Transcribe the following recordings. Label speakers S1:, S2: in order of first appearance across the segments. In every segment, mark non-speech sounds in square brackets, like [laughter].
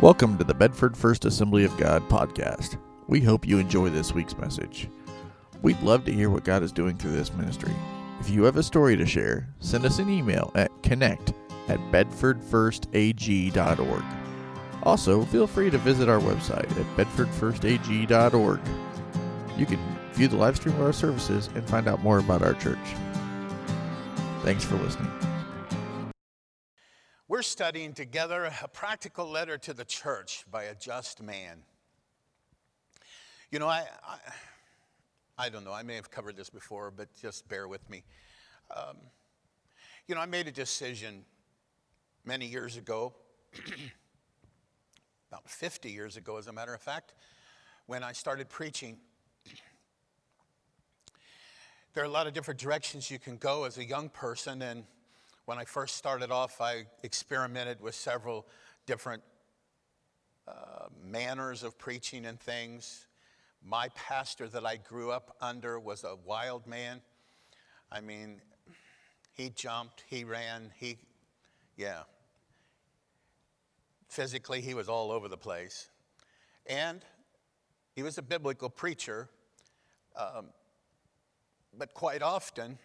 S1: Welcome to the Bedford First Assembly of God podcast. We hope you enjoy this week's message. We'd love to hear what God is doing through this ministry. If you have a story to share, send us an email at connect at bedfordfirstag.org. Also, feel free to visit our website at bedfordfirstag.org. You can view the live stream of our services and find out more about our church. Thanks for listening.
S2: We're studying together a practical letter to the church by a just man. You know, I, I, I don't know, I may have covered this before, but just bear with me. Um, you know, I made a decision many years ago, [clears throat] about 50 years ago, as a matter of fact, when I started preaching. There are a lot of different directions you can go as a young person, and when I first started off, I experimented with several different uh, manners of preaching and things. My pastor that I grew up under was a wild man. I mean, he jumped, he ran, he, yeah. Physically, he was all over the place. And he was a biblical preacher, um, but quite often,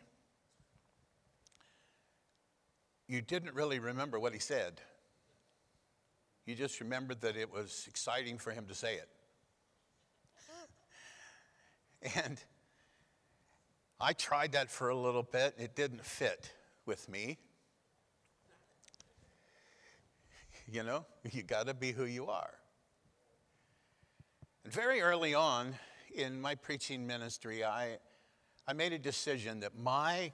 S2: you didn't really remember what he said. You just remembered that it was exciting for him to say it. [laughs] And I tried that for a little bit. It didn't fit with me. You know, you got to be who you are. And very early on in my preaching ministry, I, I made a decision that my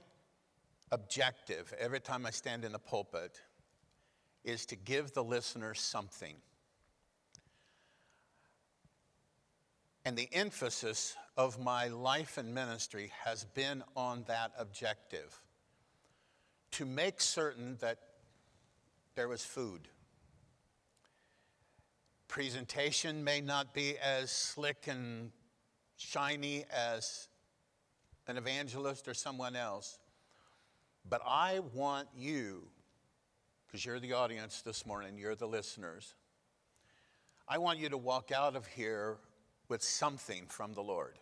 S2: objective every time I stand in the pulpit is to give the listener something. And the emphasis of my life and ministry has been on that objective to make certain that there was food. Presentation may not be as slick and shiny as an evangelist or someone else, but I want you, because you're the audience this morning, you're the listeners, I want you to walk out of here with something from the Lord.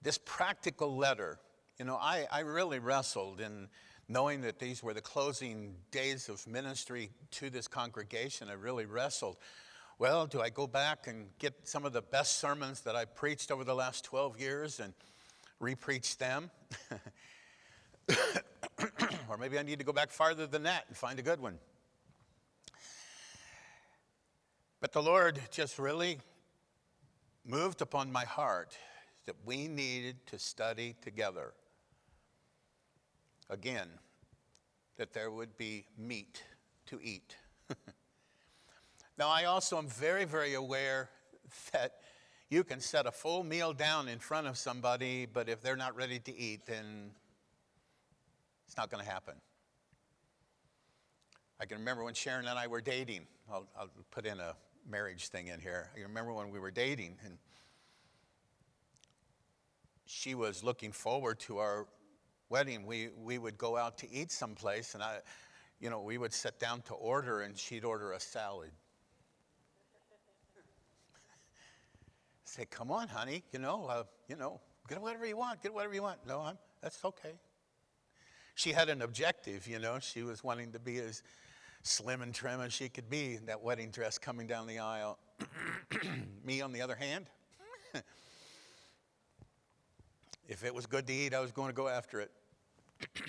S2: This practical letter, you know, I, I really wrestled in knowing that these were the closing days of ministry to this congregation. I really wrestled well, do I go back and get some of the best sermons that I preached over the last 12 years and repreach them? [coughs] or maybe I need to go back farther than that and find a good one. But the Lord just really moved upon my heart that we needed to study together. Again, that there would be meat to eat. [laughs] Now, I also am very, very aware that you can set a full meal down in front of somebody, but if they're not ready to eat, then it's not going to happen. I can remember when Sharon and I were dating. I'll, I'll, put in a marriage thing in here. I remember when we were dating, and she was looking forward to our wedding. We, we would go out to eat someplace, and I, you know, we would sit down to order, and she'd order a salad. Say, come on, honey, you know, uh, you know, get whatever you want, get whatever you want. No, I'm, that's okay. She had an objective, you know, she was wanting to be as slim and trim as she could be in that wedding dress coming down the aisle. [clears throat] Me, on the other hand, [laughs] if it was good to eat, I was going to go after it. [clears throat]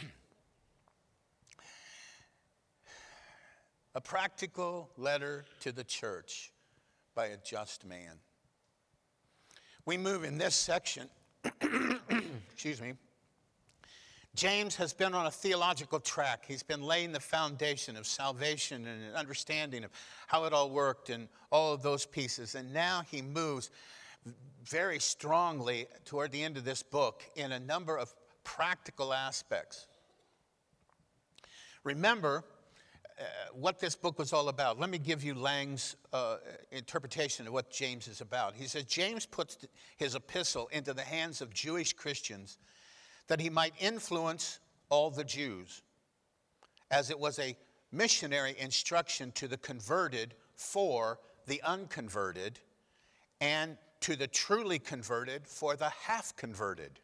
S2: a practical letter to the church by a just man. We move in this section, [coughs] excuse me. James has been on a theological track. He's been laying the foundation of salvation and an understanding of how it all worked and all of those pieces. And now he moves very strongly toward the end of this book in a number of practical aspects. Remember, what this book was all about. Let me give you Lange's uh, interpretation of what James is about. He says James puts his epistle into the hands of Jewish Christians that he might influence all the Jews as it was a missionary instruction to the converted for the unconverted, and to the truly converted for the half converted.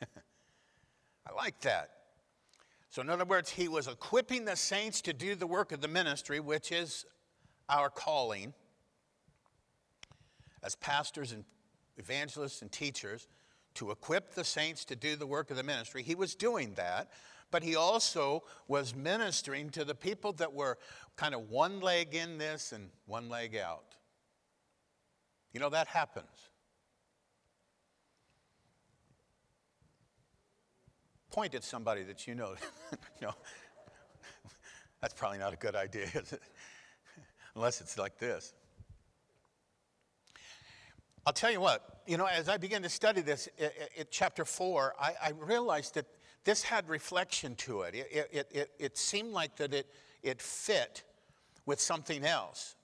S2: [laughs] I like that. So, in other words, he was equipping the saints to do the work of the ministry, which is our calling as pastors and evangelists and teachers to equip the saints to do the work of the ministry. He was doing that, but he also was ministering to the people that were kind of one leg in this and one leg out. You know, that happens. Point at somebody that you know. [laughs] no, that's probably not a good idea, Unless it's like this. I'll tell you what, you know, as I began to study this at chapter four, I, I, realized that this had reflection to it. It, it, it. it seemed like that it, it fit with something else.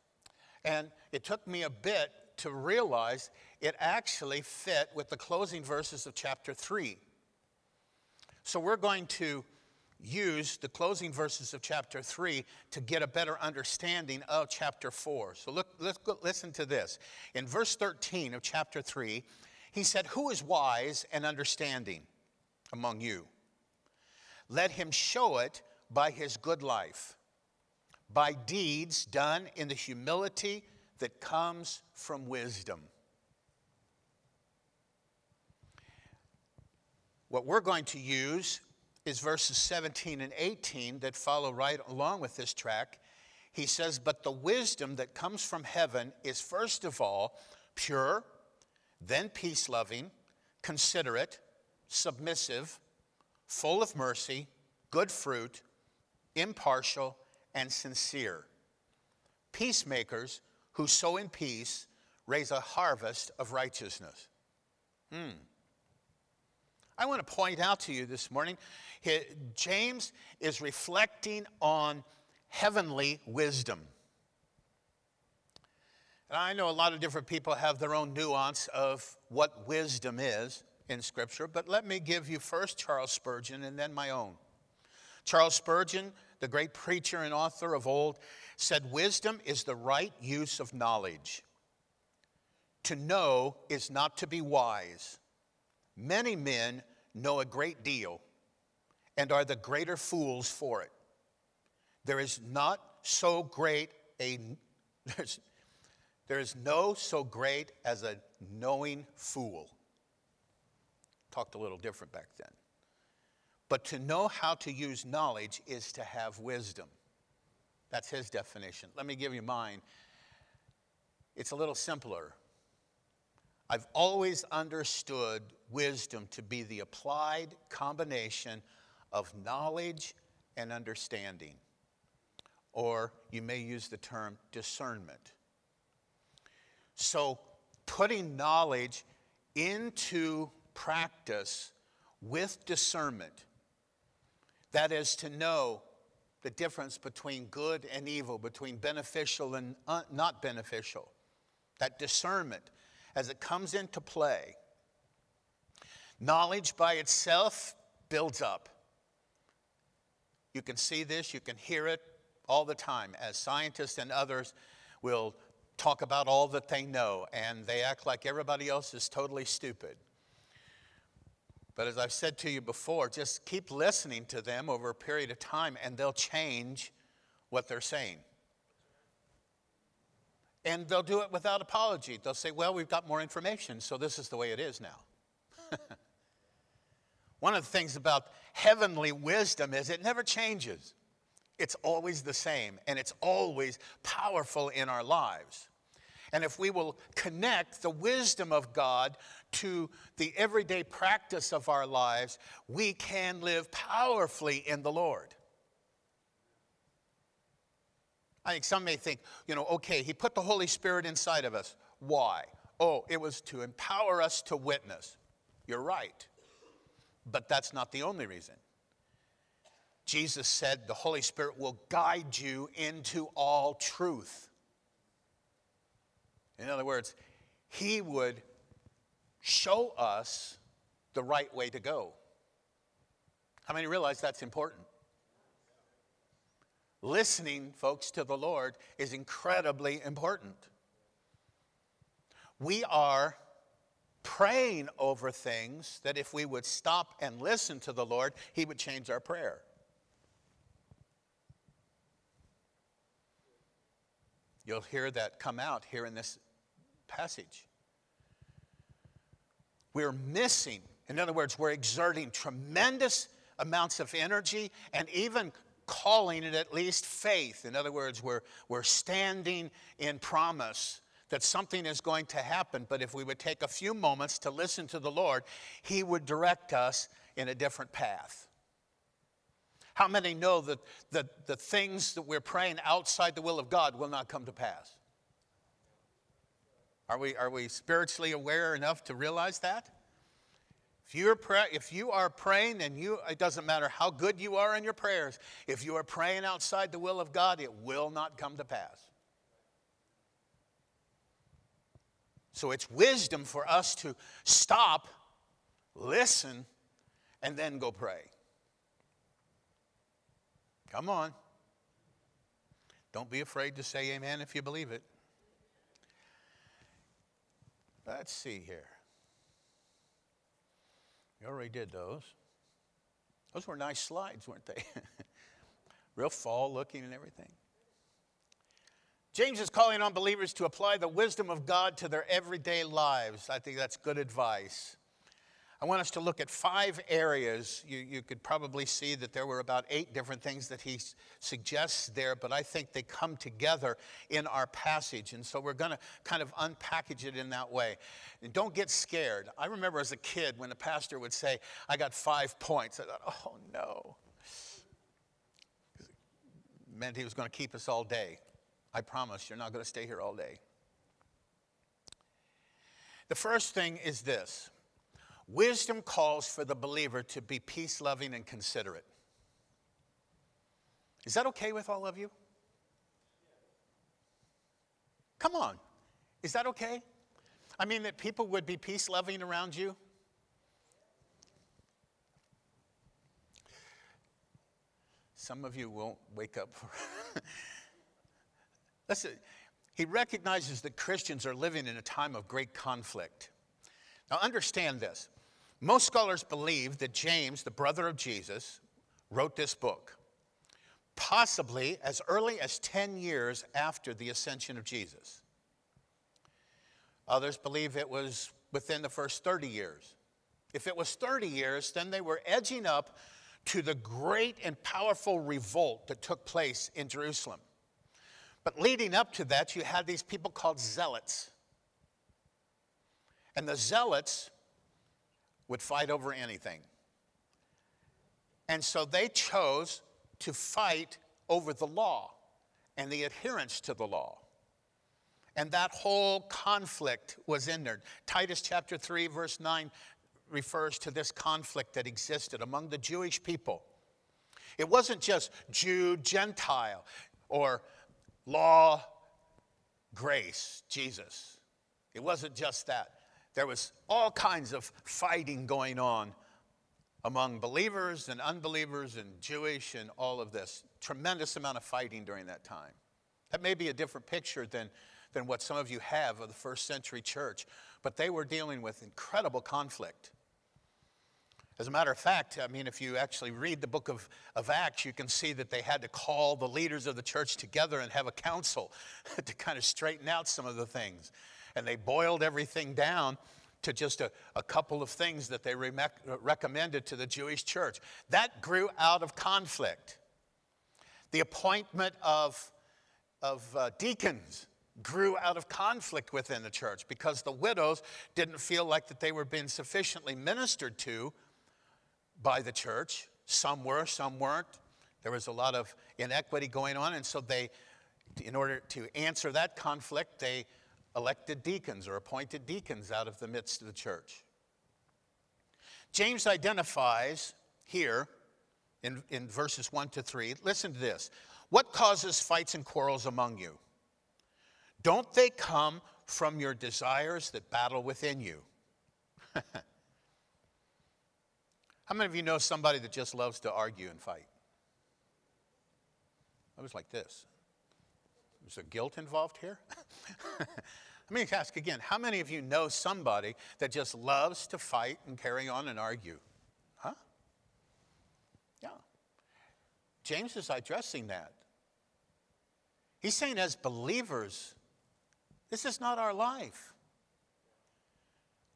S2: And it took me a bit to realize it actually fit with the closing verses of chapter 3. So we're going to use the closing verses of chapter 3 to get a better understanding of chapter 4. So look, let's go, listen to this. In verse 13 of chapter 3, he said, Who is wise and understanding among you? Let him show it by his good life, by deeds done in the humility that comes from wisdom. What we're going to use is verses 17 and 18 that follow right along with this track. He says, But the wisdom that comes from heaven is first of all pure, then peace loving, considerate, submissive, full of mercy, good fruit, impartial, and sincere. Peacemakers who sow in peace raise a harvest of righteousness. Hmm. I want to point out to you this morning James is reflecting on heavenly wisdom. And I know a lot of different people have their own nuance of what wisdom is in Scripture, but let me give you first Charles Spurgeon and then my own. Charles Spurgeon, the great preacher and author of old, said, Wisdom is the right use of knowledge. To know is not to be wise. Many men know a great deal and are the greater fools for it. There is not so great a there's, there is no so great as a knowing fool. Talked a little different back then. But to know how to use knowledge is to have wisdom. That's his definition. Let me give you mine. It's a little simpler. I've always understood wisdom to be the applied combination of knowledge and understanding. Or you may use the term discernment. So, putting knowledge into practice with discernment, that is to know the difference between good and evil, between beneficial and not beneficial. That discernment, as it comes into play, knowledge by itself builds up. You can see this, you can hear it all the time as scientists and others will talk about all that they know and they act like everybody else is totally stupid. But as I've said to you before, just keep listening to them over a period of time and they'll change what they're saying. And they'll do it without apology. They'll say, Well, we've got more information, so this is the way it is now. [laughs] One of the things about heavenly wisdom is it never changes, it's always the same, and it's always powerful in our lives. And if we will connect the wisdom of God to the everyday practice of our lives, we can live powerfully in the Lord. I think some may think, you know, okay, He put the Holy Spirit inside of us. Why? Oh, it was to empower us to witness. You're right. But that's not the only reason. Jesus said the Holy Spirit will guide you into all truth. In other words, He would show us the right way to go. How many realize that's important? Listening, folks, to the Lord is incredibly important. We are praying over things that if we would stop and listen to the Lord, He would change our prayer. You'll hear that come out here in this passage. We're missing, in other words, we're exerting tremendous amounts of energy and even calling it at least faith. In other words, we're, we're standing in promise that something is going to happen, but if we would take a few moments to listen to the Lord, He would direct us in a different path. How many know that the, the things that we're praying outside the will of God will not come to pass? Are we, are we spiritually aware enough to realize that? If, you're pray, if you are praying and you, it doesn't matter how good you are in your prayers, if you are praying outside the will of God, it will not come to pass. So it's wisdom for us to stop, listen, and then go pray. Come on. Don't be afraid to say amen if you believe it. Let's see here. You already did those. Those were nice slides, weren't they? [laughs] Real fall looking and everything. James is calling on believers to apply the wisdom of God to their everyday lives. I think that's good advice. I want us to look at five areas. You, you could probably see that there were about eight different things that he suggests there, but I think they come together in our passage. And so we're going to kind of unpackage it in that way. And don't get scared. I remember as a kid when the pastor would say, I got five points. I thought, oh no. It meant he was going to keep us all day. I promise you're not going to stay here all day. The first thing is this wisdom calls for the believer to be peace loving and considerate. Is that okay with all of you? Come on. Is that okay? I mean, that people would be peace loving around you? Some of you won't wake up. [laughs] Listen, he recognizes that Christians are living in a time of great conflict. Now, understand this. Most scholars believe that James, the brother of Jesus, wrote this book, possibly as early as 10 years after the ascension of Jesus. Others believe it was within the first 30 years. If it was 30 years, then they were edging up to the great and powerful revolt that took place in Jerusalem. But leading up to that, you had these people called zealots. And the zealots would fight over anything. And so they chose to fight over the law and the adherence to the law. And that whole conflict was in there. Titus chapter 3, verse 9 refers to this conflict that existed among the Jewish people. It wasn't just Jew, Gentile, or law, grace, Jesus. It wasn't just that. There was all kinds of fighting going on among believers and unbelievers and Jewish and all of this. Tremendous amount of fighting during that time. That may be a different picture than, than what some of you have of the first century church, but they were dealing with incredible conflict. As a matter of fact, I mean, if you actually read the book of, of Acts, you can see that they had to call the leaders of the church together and have a council [laughs] to kind of straighten out some of the things. And they boiled everything down to just a, a couple of things that they re- recommended to the Jewish church. That grew out of conflict. The appointment of, of uh, deacons grew out of conflict within the church because the widows didn't feel like that they were being sufficiently ministered to by the church. Some were, some weren't. There was a lot of inequity going on, and so they, in order to answer that conflict, they elected deacons or appointed deacons out of the midst of the church. James identifies here in, in verses 1 to 3, listen to this. What causes fights and quarrels among you? Don't they come from your desires that battle within you? [laughs] How many of you know somebody that just loves to argue and fight? I was like this. Is there guilt involved here? [laughs] Let me ask again how many of you know somebody that just loves to fight and carry on and argue? Huh? Yeah. James is addressing that. He's saying, as believers, this is not our life.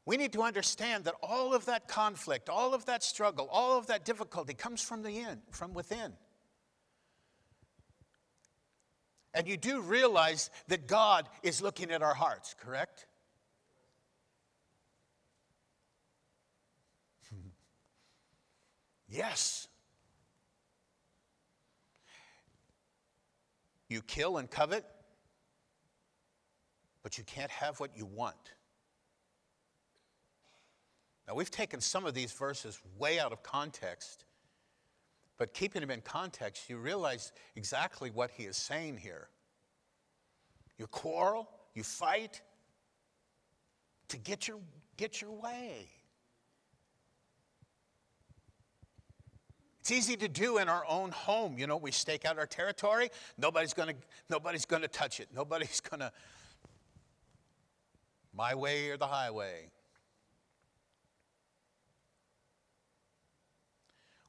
S2: We need to understand that all of that conflict, all of that struggle, all of that difficulty comes from the in, from within. And you do realize that God is looking at our hearts, correct? [laughs] yes. You kill and covet, but you can't have what you want. Now, we've taken some of these verses way out of context but keeping him in context, you realize exactly what he is saying here. You quarrel, you fight to get your, get your way. It's easy to do in our own home. You know, we stake out our territory. Nobody's going to nobody's going to touch it. Nobody's going to my way or the highway.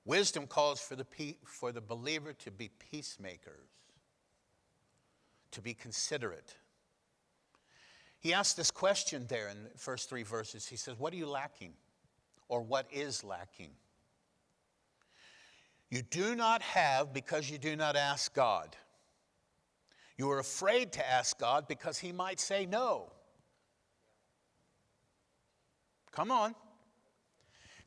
S2: Wisdom calls for the, for the believer to be peacemakers, to be considerate. He asked this question there in the first three verses. He says, What are you lacking? Or what is lacking? You do not have because you do not ask God. You are afraid to ask God because He might say no. Come on.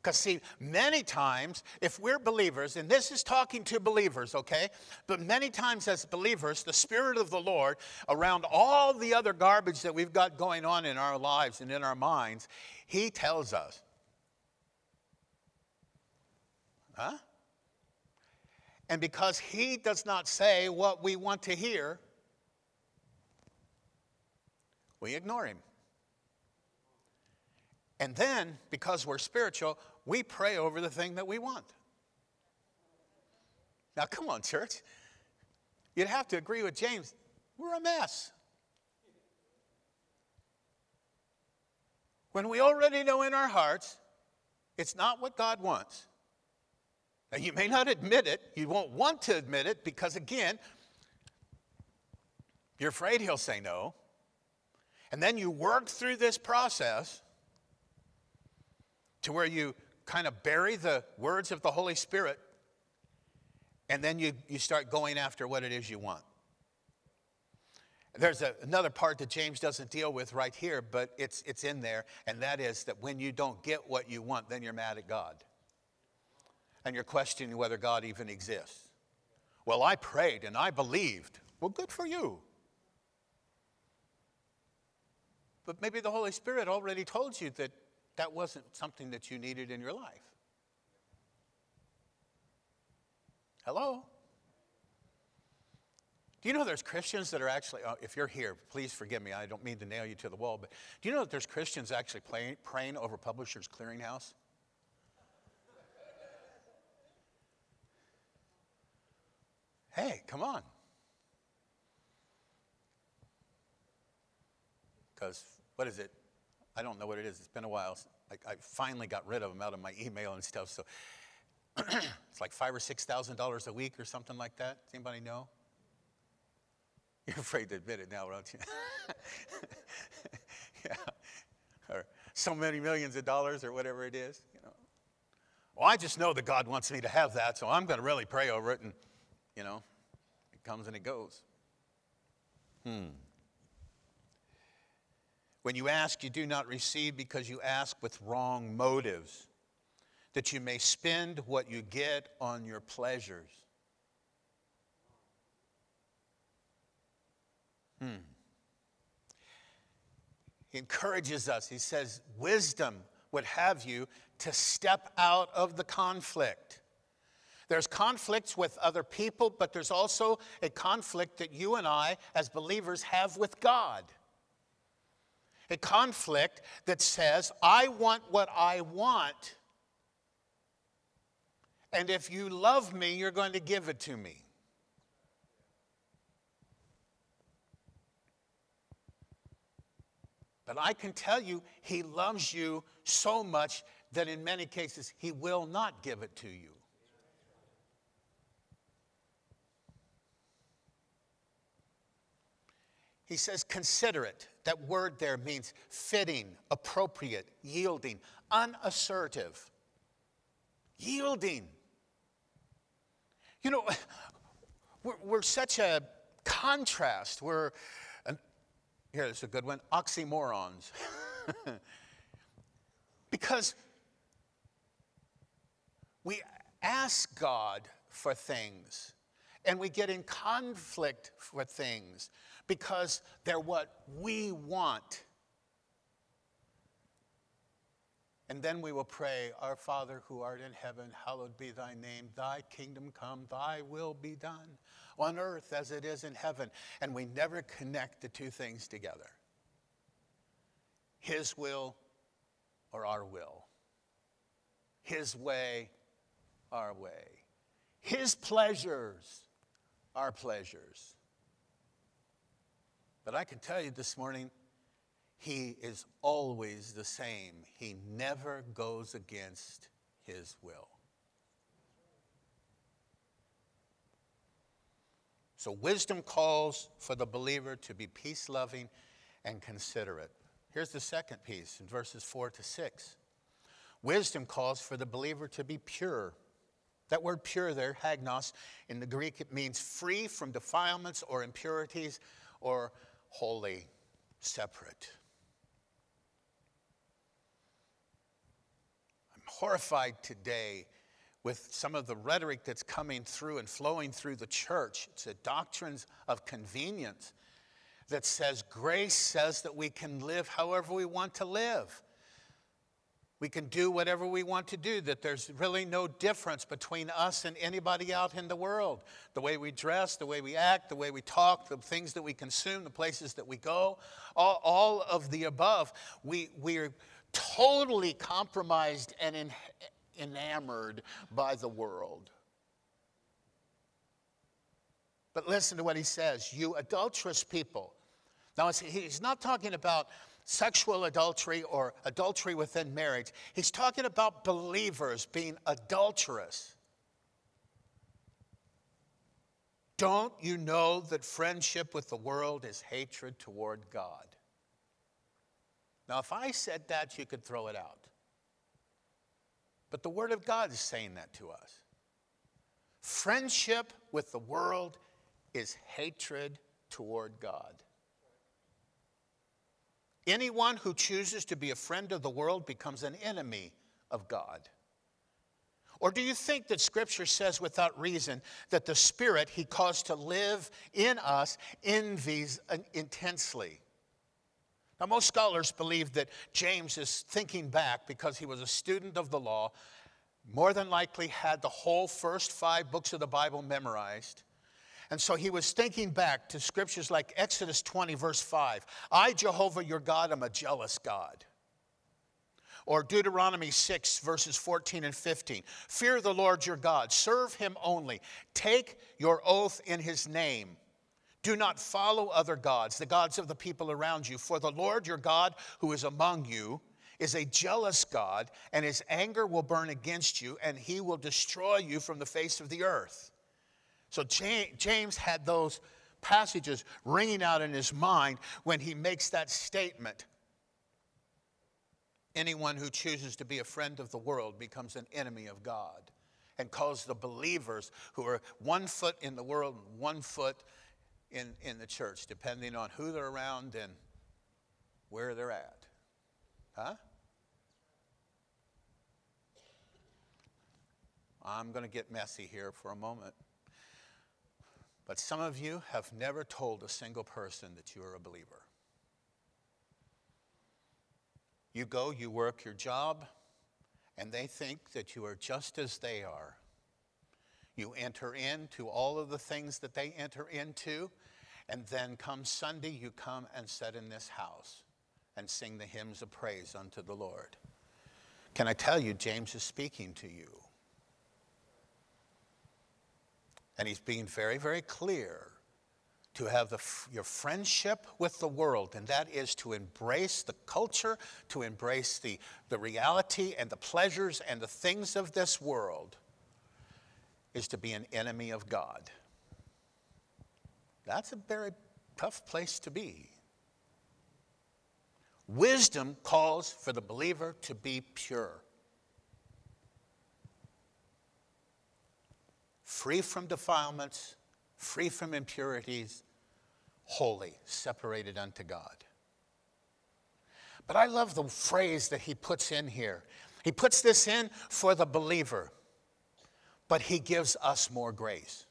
S2: Because, see, many times, if we're believers, and this is talking to believers, okay? But many times as believers, the Spirit of the Lord, around all the other garbage that we've got going on in our lives and in our minds, He tells us, huh? And because He does not say what we want to hear, we ignore Him. And then, because we're spiritual, we pray over the thing that we want. Now, come on, church. You'd have to agree with James. We're a mess. When we already know in our hearts it's not what God wants. Now, you may not admit it, you won't want to admit it because, again, you're afraid He'll say no. And then you work through this process to where you kind of bury the words of the Holy Spirit, and then you, you start going after what it is you want. There's a, another part that James doesn't deal with right here, but it's, it's in there, and that is that when you don't get what you want, then you're mad at God. And you're questioning whether God even exists. Well, I prayed and I believed. Well, good for you. But maybe the Holy Spirit already told you that that wasn't something that you needed in your life. Hello? Do you know there's Christians that are actually, uh, if you're here, please forgive me, I don't mean to nail you to the wall, but do you know that there's Christians actually play, praying over Publishers Clearinghouse? hey, come on. Because, what is it? I don't know what it is. It's been a while. I, I finally got rid of them out of my email and stuff. So [clears throat] it's like five or six thousand dollars a week or something like that. Does anybody know? [laughs] You're afraid to admit it now, aren't you? [laughs] yeah. Or so many millions of dollars or whatever it is. You know. Well, I just know that God wants me to have that, so I'm going to really pray over it, and you know, it comes and it goes. Hmm. When you ask, you do not receive because you ask with wrong motives, that you may spend what you get on your pleasures. Hmm. He encourages us. He says, Wisdom would have you to step out of the conflict. There's conflicts with other people, but there's also a conflict that you and I, as believers, have with God a conflict that says, I want what I want, and if you love me, you're going to give it to me. But I can tell you, he loves you so much that in many cases, he will not give it to you. He says, consider it. That word there means fitting, appropriate, yielding, unassertive. Yielding. You know, [laughs] we're, we're such a contrast. We're, an, here's a good one oxymorons. [laughs] because we ask God for things and we get in conflict for things because they're what we want. And then we will pray, Our Father who art in heaven, hallowed be thy name. Thy kingdom come, thy will be done on earth as it is in heaven. And we never connect the two things together His will or our will, His way, our way, His pleasures, our pleasures. But I can tell you this morning, he is always the same. He never goes against his will. So, wisdom calls for the believer to be peace loving and considerate. Here's the second piece in verses 4 to 6. Wisdom calls for the believer to be pure. That word pure there, hagnos, in the Greek, it means free from defilements or impurities or holy, separate. I'm horrified today with some of the rhetoric that's coming through and flowing through the church. It's a doctrines of convenience that says grace says that we can live however we want to live. We can do whatever we want to do, that there's really no difference between us and anybody out in the world. The way we dress, the way we act, the way we talk, the things that we consume, the places that we go, all, all of the above. We, we're totally compromised and en- enamored by the world. But listen to what he says you adulterous people. Now, he's not talking about sexual adultery or adultery within marriage. He's talking about believers being adulterous. Don't you know that friendship with the world is hatred toward God? Now, if I said that, you could throw it out. But the Word of God is saying that to us. Friendship with the world is hatred toward God. Anyone who chooses to be a friend of the world becomes an enemy of God. Or do you think that Scripture says without reason that the Spirit He caused to live in us envies uh, intensely? Now, most scholars believe that James is thinking back because he was a student of the law, more than likely had the whole first five books of the Bible memorized, and so he was thinking back to scriptures like Exodus 20, verse 5. I, Jehovah your God, am a jealous God. Or Deuteronomy 6, verses 14 and 15. Fear the Lord your God, serve him only, take your oath in his name. Do not follow other gods, the gods of the people around you, for the Lord your God, who is among you, is a jealous God, and his anger will burn against you, and he will destroy you from the face of the earth. So James had those passages ringing out in his mind when he makes that statement. Anyone who chooses to be a friend of the world becomes an enemy of God and calls the believers who are one foot in the world and one foot in, in the church, depending on who they're around and where they're at. Huh? I'm going to get messy here for a moment. But some of you have never told a single person that you are a believer. You go, you work your job, and they think that you are just as they are. You enter into all of the things that they enter into, and then come Sunday, you come and sit in this house and sing the hymns of praise unto the Lord. Can I tell you, James is speaking to you. And he's being very, very clear to have the, your friendship with the world, and that is to embrace the culture, to embrace the, the reality and the pleasures and the things of this world, is to be an enemy of God. That's a very tough place to be. Wisdom calls for the believer to be pure, free from defilements, free from impurities, holy, separated unto God. But I love the phrase that he puts in here. He puts this in for the believer, but he gives us more grace.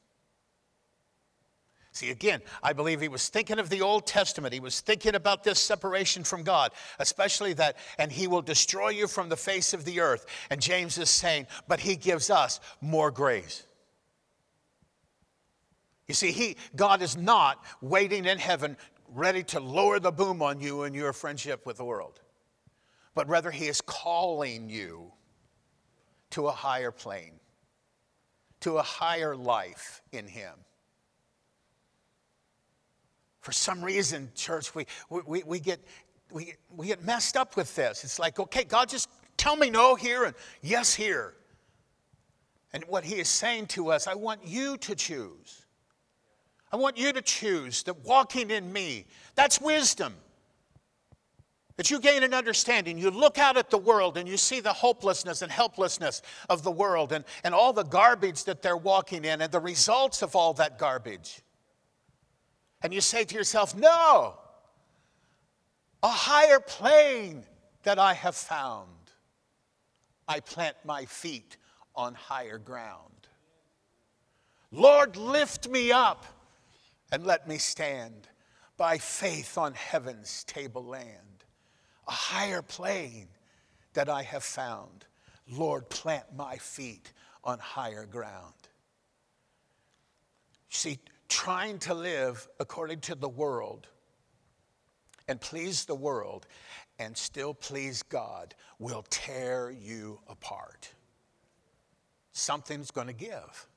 S2: See, again, I believe he was thinking of the Old Testament. He was thinking about this separation from God, especially that, and he will destroy you from the face of the earth. And James is saying, but he gives us more grace. You see, he, God is not waiting in heaven ready to lower the boom on you and your friendship with the world, but rather he is calling you to a higher plane, to a higher life in him. For some reason, church, we, we, we, get, we, we get messed up with this. It's like, okay, God, just tell me no here and yes here. And what He is saying to us, I want you to choose. I want you to choose that walking in me, that's wisdom. That you gain an understanding. You look out at the world and you see the hopelessness and helplessness of the world and, and all the garbage that they're walking in and the results of all that garbage. And you say to yourself, No, a higher plane that I have found. I plant my feet on higher ground. Lord, lift me up and let me stand by faith on heaven's tableland. A higher plane that I have found. Lord, plant my feet on higher ground. See, trying to live according to the world and please the world and still please God will tear you apart. Something's going to give.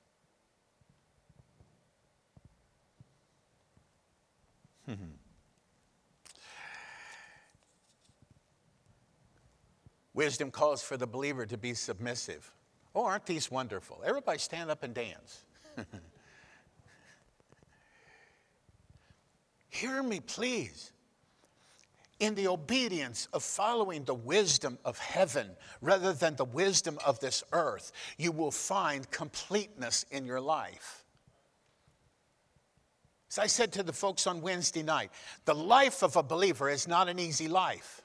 S2: [laughs] Wisdom calls for the believer to be submissive. Oh, aren't these wonderful? Everybody stand up and dance. [laughs] Hear me, please. In the obedience of following the wisdom of heaven rather than the wisdom of this earth, you will find completeness in your life. As I said to the folks on Wednesday night, the life of a believer is not an easy life.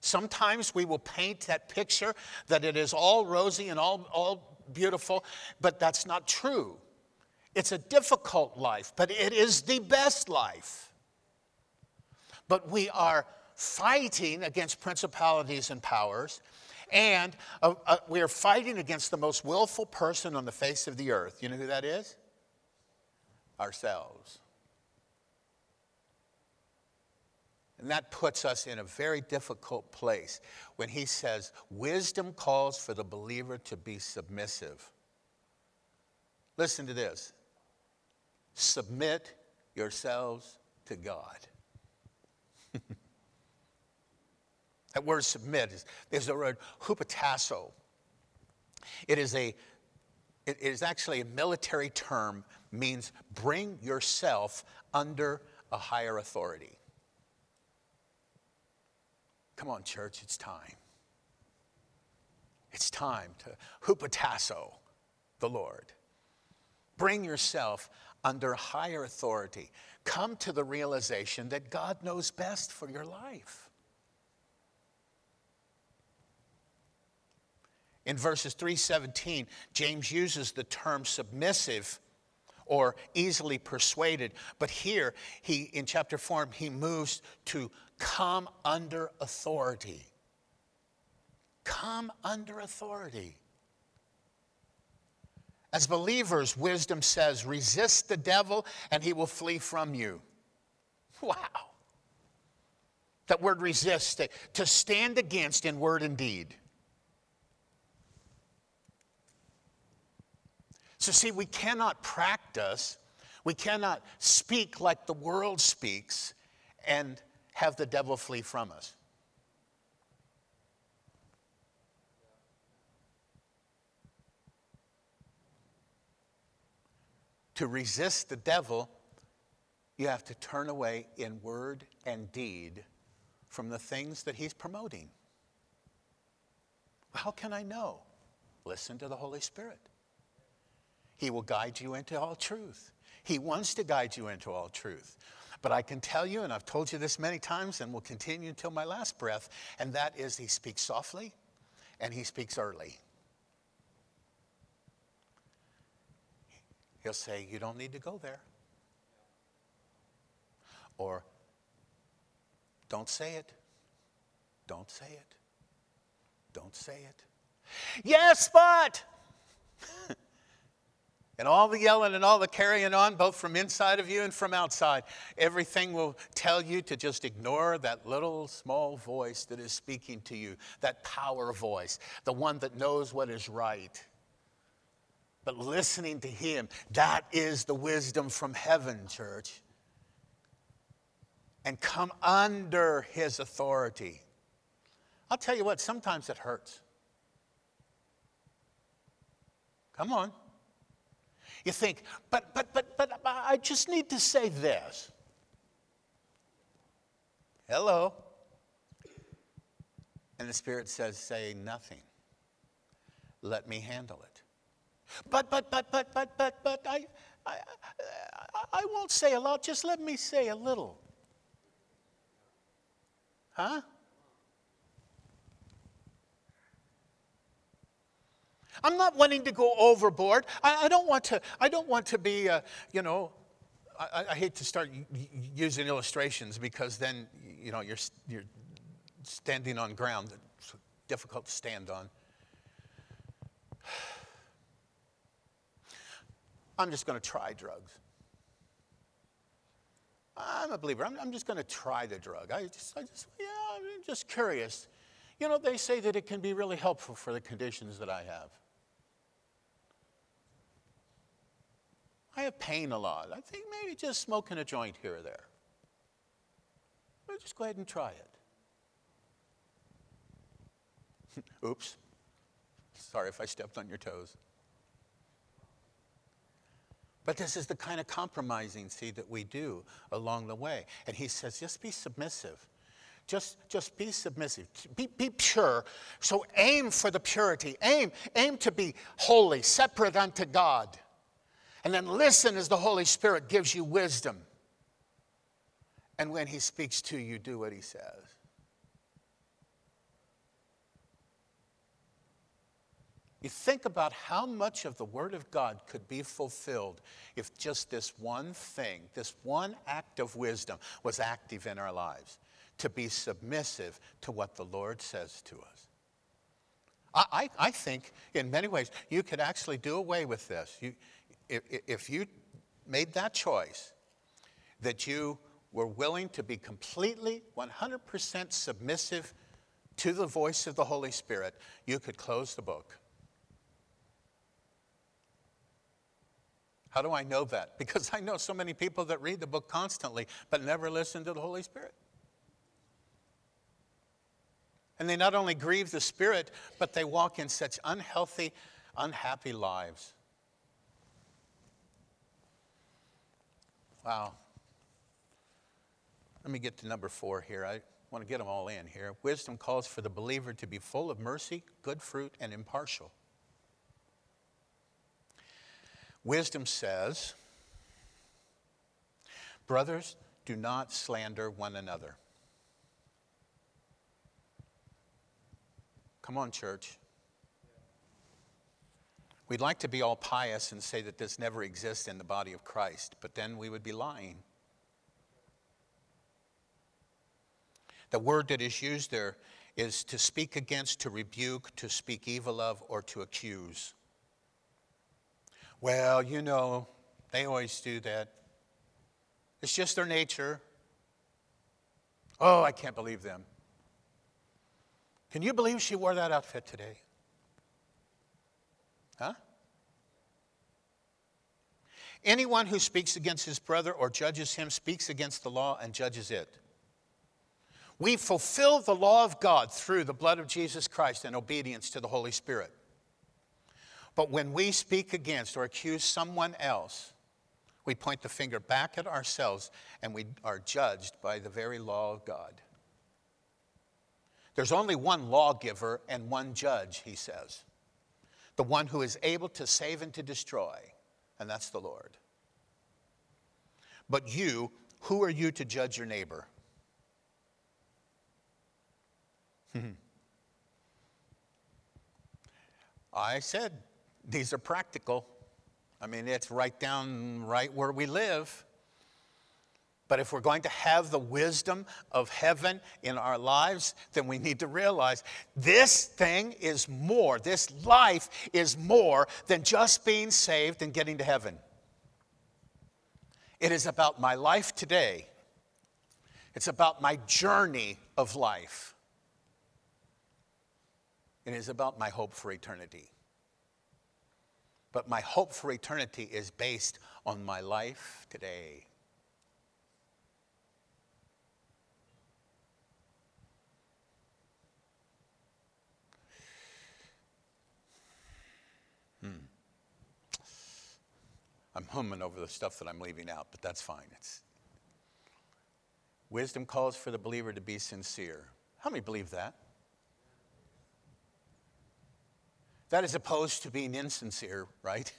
S2: Sometimes we will paint that picture that it is all rosy and all, all beautiful, but that's not true. It's a difficult life, but it is the best life. But we are fighting against principalities and powers, and uh, uh, we are fighting against the most willful person on the face of the earth. You know who that is? Ourselves. And that puts us in a very difficult place when he says, Wisdom calls for the believer to be submissive. Listen to this submit yourselves to God. [laughs] that word submit is, is the word hupotasso. It is a it is actually a military term means bring yourself under a higher authority. Come on, church, it's time. It's time to hupotasso the Lord. Bring yourself under higher authority. Come to the realization that God knows best for your life. In verses 317, James uses the term submissive or easily persuaded. But here, he in chapter 4, he moves to come under authority. Come under authority. As believers, wisdom says, resist the devil and he will flee from you. Wow. That word resist, to stand against in word and deed. So, see, we cannot practice We cannot speak like the world speaks and have the devil flee from us. To resist the devil, you have to turn away in word and deed from the things that he's promoting. How can I know? Listen to the Holy Spirit. He will guide you into all truth. He wants to guide you into all truth. But I can tell you, and I've told you this many times and will continue until my last breath, and that is He speaks softly and He speaks early. He'll say, You don't need to go there. Or, Don't say it. Don't say it. Don't say it. Yes, but. [laughs] and all the yelling and all the carrying on, both from inside of you and from outside, everything will tell you to just ignore that little small voice that is speaking to you, that power voice, the one that knows what is right. But listening to him, that is the wisdom from heaven, church. And come under his authority. I'll tell you what, sometimes it hurts. Come on. You think, but, but, but, but I just need to say this. Hello. And the Spirit says, say nothing. Let me handle it. But, but, but, but, but, but, but, I, I, I won't say a lot, just let me say a little. Huh? I'm not wanting to go overboard. I, I don't want to. I don't want to be. Uh, you know, I, I, hate to start using illustrations because then you know you're you're standing on ground that's difficult to stand on. [sighs] I'm just going to try drugs. I'm a believer. I'm, I'm just going to try the drug. I just, I just, yeah, I'm just curious. You know, they say that it can be really helpful for the conditions that I have. I have pain a lot. I think maybe just smoking a joint here or there. But just go ahead and try it. [laughs] Oops. Sorry if I stepped on your toes. But this is the kind of compromising, see, that we do along the way. And he says, just be submissive. Just, just be submissive. Be, be pure. So aim for the purity. Aim, aim to be holy, separate unto God. And then listen as the Holy Spirit gives you wisdom. And when he speaks to you, do what he says. You think about how much of the Word of God could be fulfilled if just this one thing, this one act of wisdom was active in our lives to be submissive to what the Lord says to us. I, I, think in many ways you could actually do away with this. You, if, if you made that choice, that you were willing to be completely 100% submissive to the voice of the Holy Spirit, you could close the book. How do I know that? Because I know so many people that read the book constantly but never listen to the Holy Spirit. And they not only grieve the Spirit, but they walk in such unhealthy, unhappy lives. Wow. Let me get to number four here. I want to get them all in here. Wisdom calls for the believer to be full of mercy, good fruit, and impartial. Wisdom says, Brothers, do not slander one another. Come on, church. We'd like to be all pious and say that this never exists in the body of Christ, but then we would be lying. The word that is used there is to speak against, to rebuke, to speak evil of, or to accuse. Well, you know, they always do that. It's just their nature. Oh, I can't believe them. Can you believe she wore that outfit today? Huh? Anyone who speaks against his brother or judges him speaks against the law and judges it. We fulfill the law of God through the blood of Jesus Christ and obedience to the Holy Spirit. But when we speak against or accuse someone else, we point the finger back at ourselves and we are judged by the very law of God. There's only one lawgiver and one judge, he says. The one who is able to save and to destroy, and that's the Lord. But you, who are you to judge your neighbor? Hmm. I said these are practical. I mean, it's right down right where we live. But if we're going to have the wisdom of heaven in our lives, then we need to realize this thing is more, this life is more than just being saved and getting to heaven. It is about my life today, it's about my journey of life, it is about my hope for eternity. But my hope for eternity is based on my life today. I'm humming over the stuff that I'm leaving out, but that's fine. It's, wisdom calls for the believer to be sincere. How many believe that? That is opposed to being insincere, right?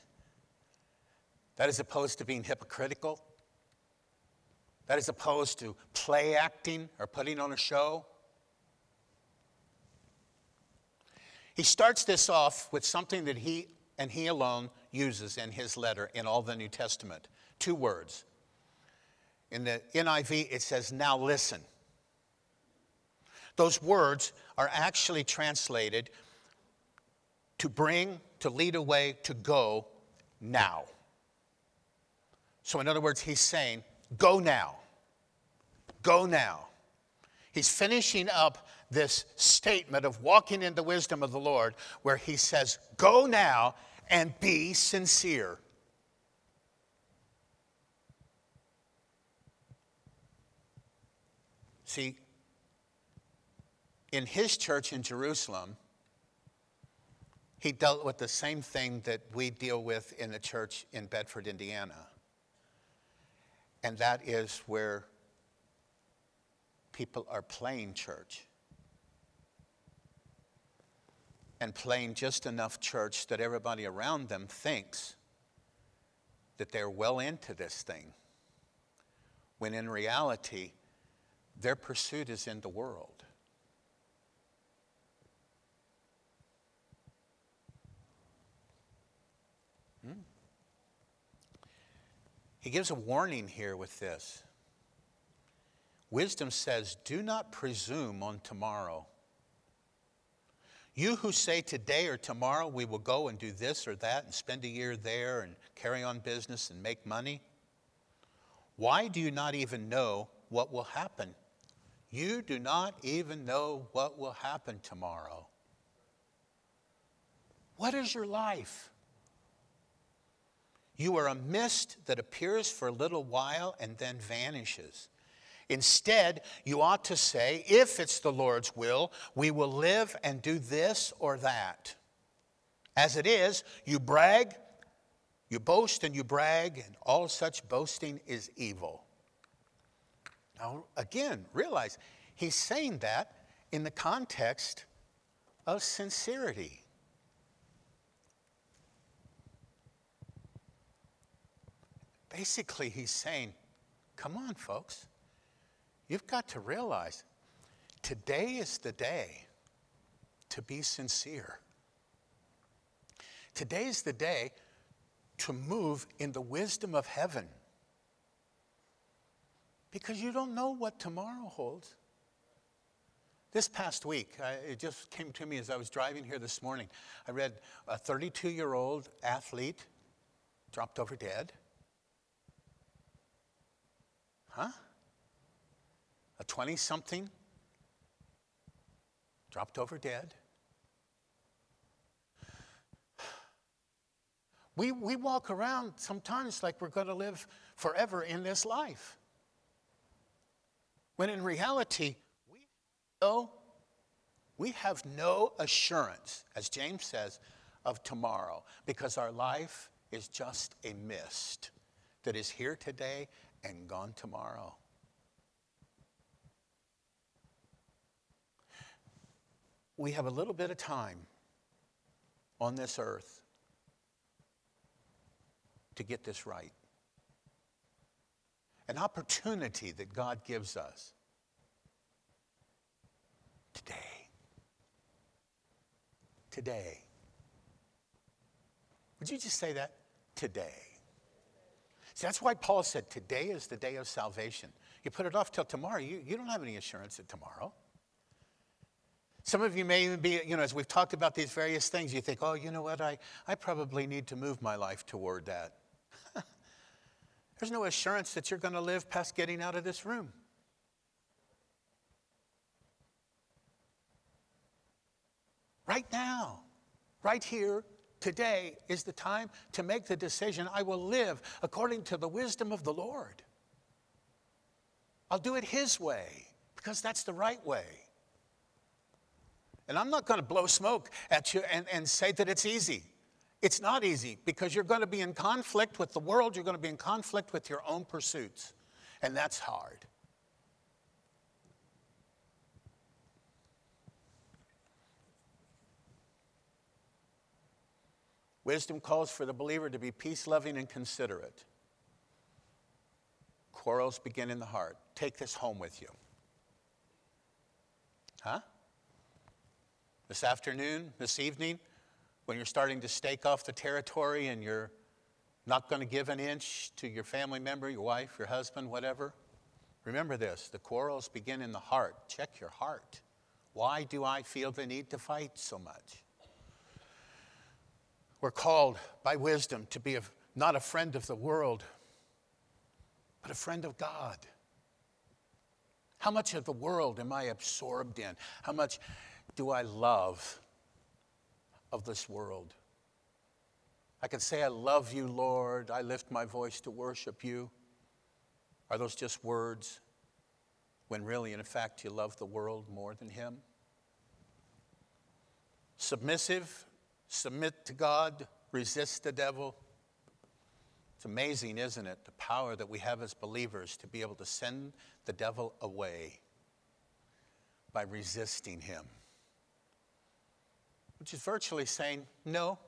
S2: That is opposed to being hypocritical. That is opposed to play acting or putting on a show. He starts this off with something that he and he alone uses in his letter in all the New Testament two words. In the NIV, it says, Now listen. Those words are actually translated to bring, to lead away, to go now. So, in other words, he's saying, Go now. Go now. He's finishing up this statement of walking in the wisdom of the Lord where he says, Go now and be sincere. See, in his church in Jerusalem, he dealt with the same thing that we deal with in the church in Bedford, Indiana. And that is where people are playing church. And playing just enough church that everybody around them thinks that they're well into this thing, when in reality, their pursuit is in the world. Hmm. He gives a warning here with this. Wisdom says, Do not presume on tomorrow. You who say today or tomorrow we will go and do this or that and spend a year there and carry on business and make money, why do you not even know what will happen? You do not even know what will happen tomorrow. What is your life? You are a mist that appears for a little while and then vanishes. Instead, you ought to say, if it's the Lord's will, we will live and do this or that. As it is, you brag, you boast and you brag, and all such boasting is evil. Now, again, realize he's saying that in the context of sincerity. Basically, he's saying, come on, folks. You've got to realize today is the day to be sincere. Today is the day to move in the wisdom of heaven. Because you don't know what tomorrow holds. This past week, I, it just came to me as I was driving here this morning. I read a 32 year old athlete dropped over dead. Huh? A 20 something dropped over dead. We, we walk around sometimes like we're going to live forever in this life. When in reality, we know we have no assurance, as James says, of tomorrow because our life is just a mist that is here today and gone tomorrow. We have a little bit of time on this earth to get this right. An opportunity that God gives us today. Today. Would you just say that? Today. See, that's why Paul said today is the day of salvation. You put it off till tomorrow, you, you don't have any assurance that tomorrow. Some of you may even be, you know, as we've talked about these various things, you think, oh, you know what, I, I probably need to move my life toward that. [laughs] There's no assurance that you're going to live past getting out of this room. Right now, right here, today is the time to make the decision I will live according to the wisdom of the Lord. I'll do it His way because that's the right way. And I'm not going to blow smoke at you and, and say that it's easy. It's not easy because you're going to be in conflict with the world, you're going to be in conflict with your own pursuits, and that's hard. Wisdom calls for the believer to be peace loving and considerate. Quarrels begin in the heart. Take this home with you. Huh? This afternoon, this evening, when you're starting to stake off the territory and you're not going to give an inch to your family member, your wife, your husband, whatever, remember this the quarrels begin in the heart. Check your heart. Why do I feel the need to fight so much? We're called by wisdom to be a, not a friend of the world, but a friend of God. How much of the world am I absorbed in? How much do I love of this world? I can say, I love you, Lord. I lift my voice to worship you. Are those just words when really, in fact, you love the world more than Him? Submissive submit to God, resist the devil. It's amazing, isn't it? The power that we have as believers to be able to send the devil away by resisting him. Which is virtually saying, No,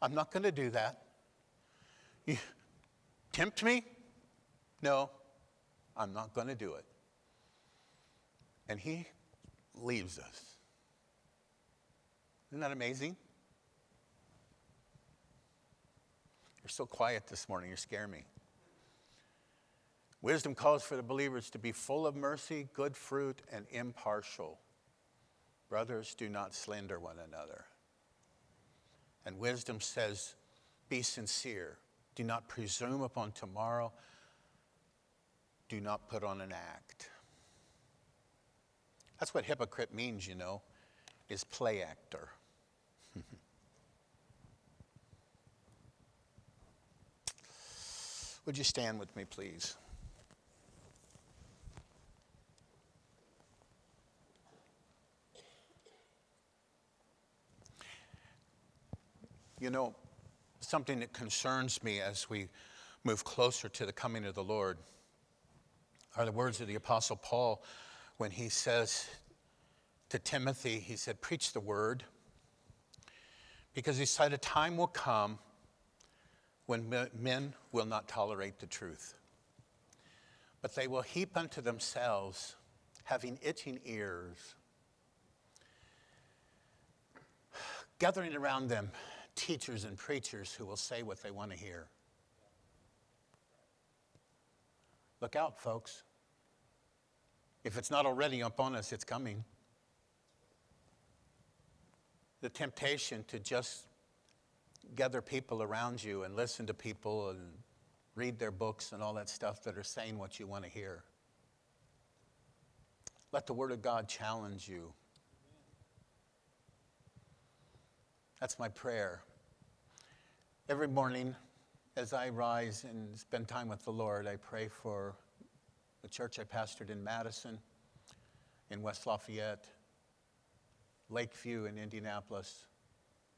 S2: I'm not going to do that. You tempt me? No, I'm not going to do it. And he leaves us. Isn't that amazing? You're so quiet this morning, you scare me. Wisdom calls for the believers to be full of mercy, good fruit, and impartial. Brothers, do not slander one another. And wisdom says, be sincere. Do not presume upon tomorrow. Do not put on an act. That's what hypocrite means, you know, is play actor. [laughs] Would you stand with me, please? You know, something that concerns me as we move closer to the coming of the Lord are the words of the Apostle Paul when he says to Timothy, he said, Preach the word, because he said, A time will come when men will not tolerate the truth. But they will heap unto themselves, having itching ears, gathering around them teachers and preachers who will say what they want to hear. Look out, folks. If it's not already upon us, it's coming. The temptation to just gather people around you and listen to people and read their books and all that stuff that are saying what you want to hear. Let the Word of God challenge you. That's my prayer. Every morning, as I rise and spend time with the Lord, I pray for the church I pastored in Madison, in West Lafayette, Lakeview in Indianapolis,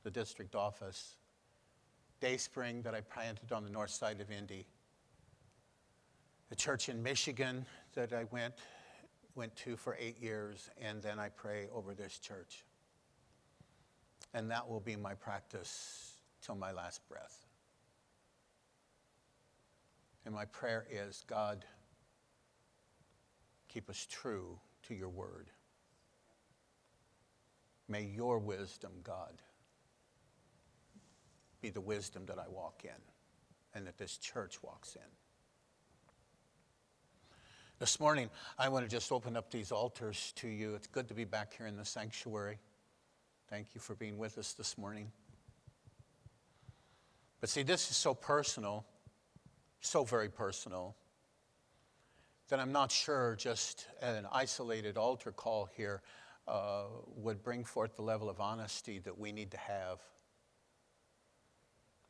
S2: the district office, Dayspring that I planted on the north side of Indy, the church in Michigan that I went, went to for eight years, and then I pray over this church. And that will be my practice till my last breath. And my prayer is God, keep us true to your word. May your wisdom, God, be the wisdom that I walk in and that this church walks in. This morning, I want to just open up these altars to you. It's good to be back here in the sanctuary. Thank you for being with us this morning. But see, this is so personal, so very personal, that I'm not sure just an isolated altar call here uh, would bring forth the level of honesty that we need to have.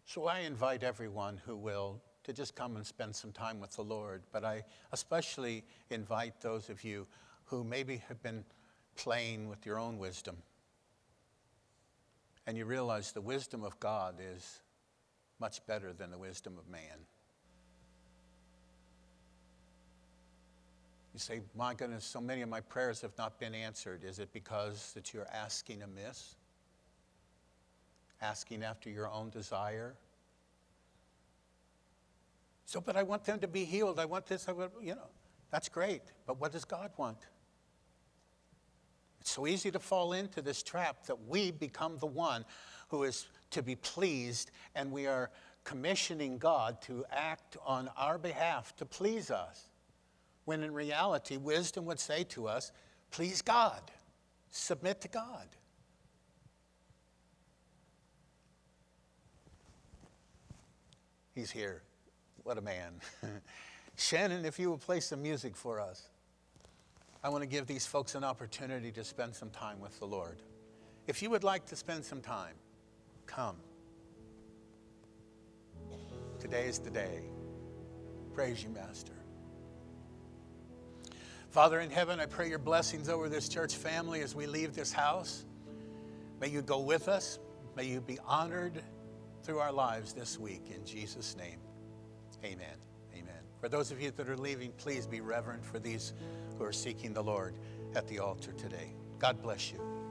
S2: So I invite everyone who will to just come and spend some time with the Lord, but I especially invite those of you who maybe have been playing with your own wisdom and you realize the wisdom of God is much better than the wisdom of man. You say, My goodness, so many of my prayers have not been answered. Is it because that you're asking amiss? Asking after your own desire? So, but I want them to be healed. I want this, I want, you know, that's great. But what does God want? It's so easy to fall into this trap that we become the one who is to be pleased, and we are commissioning God to act on our behalf to please us. When in reality, wisdom would say to us, please God, submit to God. He's here. What a man. [laughs] Shannon, if you will play some music for us. I want to give these folks an opportunity to spend some time with the Lord. If you would like to spend some time, come. Today is the day. Praise you, Master. Father in heaven, I pray your blessings over this church family as we leave this house. May you go with us. May you be honored through our lives this week. In Jesus' name, amen. Amen. For those of you that are leaving, please be reverent for these who are seeking the Lord at the altar today. God bless you.